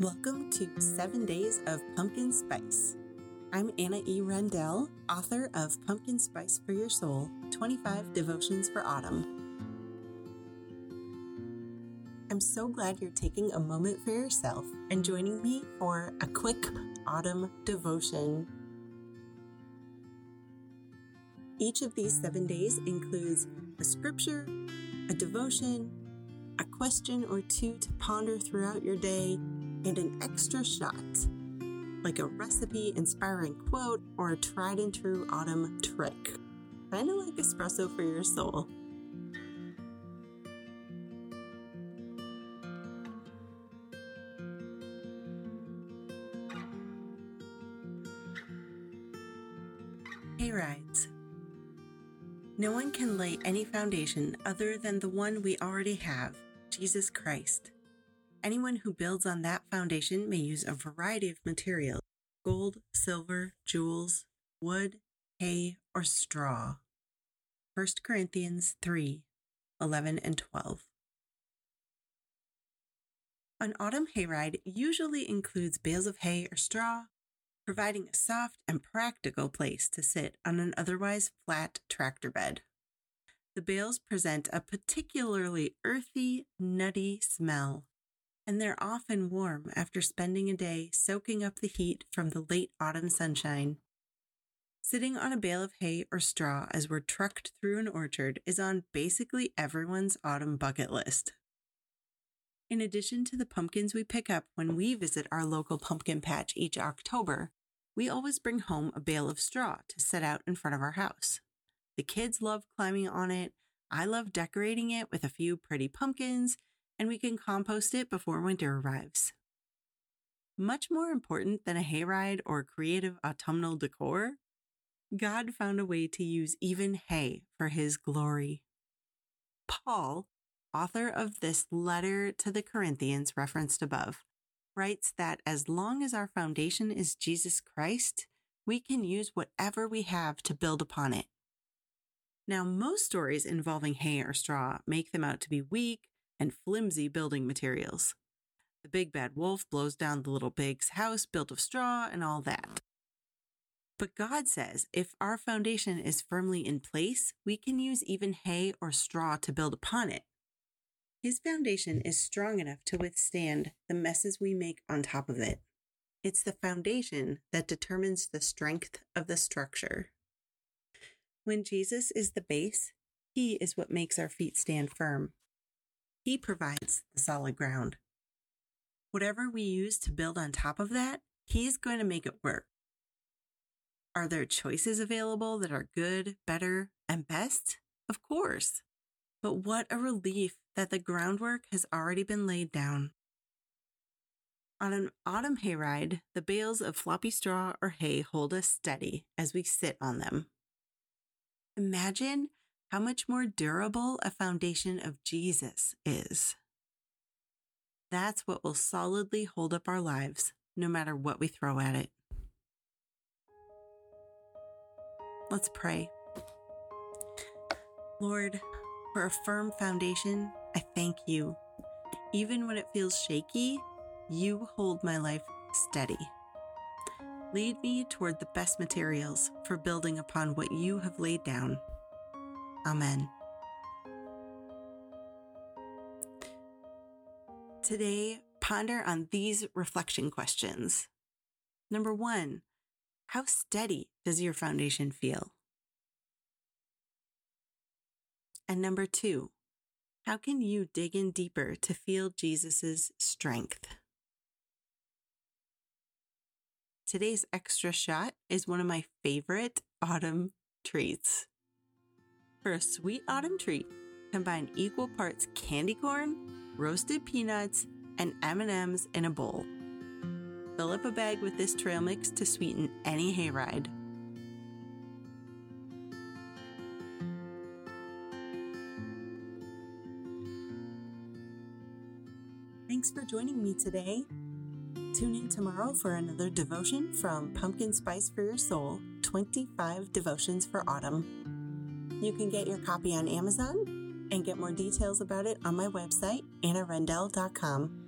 Welcome to Seven Days of Pumpkin Spice. I'm Anna E. Rendell, author of Pumpkin Spice for Your Soul 25 Devotions for Autumn. I'm so glad you're taking a moment for yourself and joining me for a quick autumn devotion. Each of these seven days includes a scripture, a devotion, a question or two to ponder throughout your day, and an extra shot, like a recipe inspiring quote or a tried and true autumn trick. Kind of like espresso for your soul. Hay rides. No one can lay any foundation other than the one we already have, Jesus Christ. Anyone who builds on that foundation may use a variety of materials gold, silver, jewels, wood, hay, or straw. 1 Corinthians 3 11 and 12. An autumn hayride usually includes bales of hay or straw, providing a soft and practical place to sit on an otherwise flat tractor bed. The bales present a particularly earthy, nutty smell and they're often warm after spending a day soaking up the heat from the late autumn sunshine. Sitting on a bale of hay or straw as we're trucked through an orchard is on basically everyone's autumn bucket list. In addition to the pumpkins we pick up when we visit our local pumpkin patch each October, we always bring home a bale of straw to set out in front of our house. The kids love climbing on it. I love decorating it with a few pretty pumpkins and we can compost it before winter arrives. Much more important than a hayride or creative autumnal decor, God found a way to use even hay for his glory. Paul, author of this letter to the Corinthians referenced above, writes that as long as our foundation is Jesus Christ, we can use whatever we have to build upon it. Now, most stories involving hay or straw make them out to be weak and flimsy building materials. The big bad wolf blows down the little pig's house built of straw and all that. But God says if our foundation is firmly in place, we can use even hay or straw to build upon it. His foundation is strong enough to withstand the messes we make on top of it. It's the foundation that determines the strength of the structure. When Jesus is the base, He is what makes our feet stand firm. He provides the solid ground. Whatever we use to build on top of that, He's going to make it work. Are there choices available that are good, better, and best? Of course. But what a relief that the groundwork has already been laid down. On an autumn hayride, the bales of floppy straw or hay hold us steady as we sit on them. Imagine how much more durable a foundation of Jesus is. That's what will solidly hold up our lives, no matter what we throw at it. Let's pray. Lord, for a firm foundation, I thank you. Even when it feels shaky, you hold my life steady. Lead me toward the best materials for building upon what you have laid down. Amen. Today, ponder on these reflection questions. Number one, how steady does your foundation feel? And number two, how can you dig in deeper to feel Jesus' strength? Today's extra shot is one of my favorite autumn treats. For a sweet autumn treat, combine equal parts candy corn, roasted peanuts, and M&Ms in a bowl. Fill up a bag with this trail mix to sweeten any hayride. Thanks for joining me today. Tune in tomorrow for another devotion from Pumpkin Spice for Your Soul 25 Devotions for Autumn. You can get your copy on Amazon and get more details about it on my website, annarendell.com.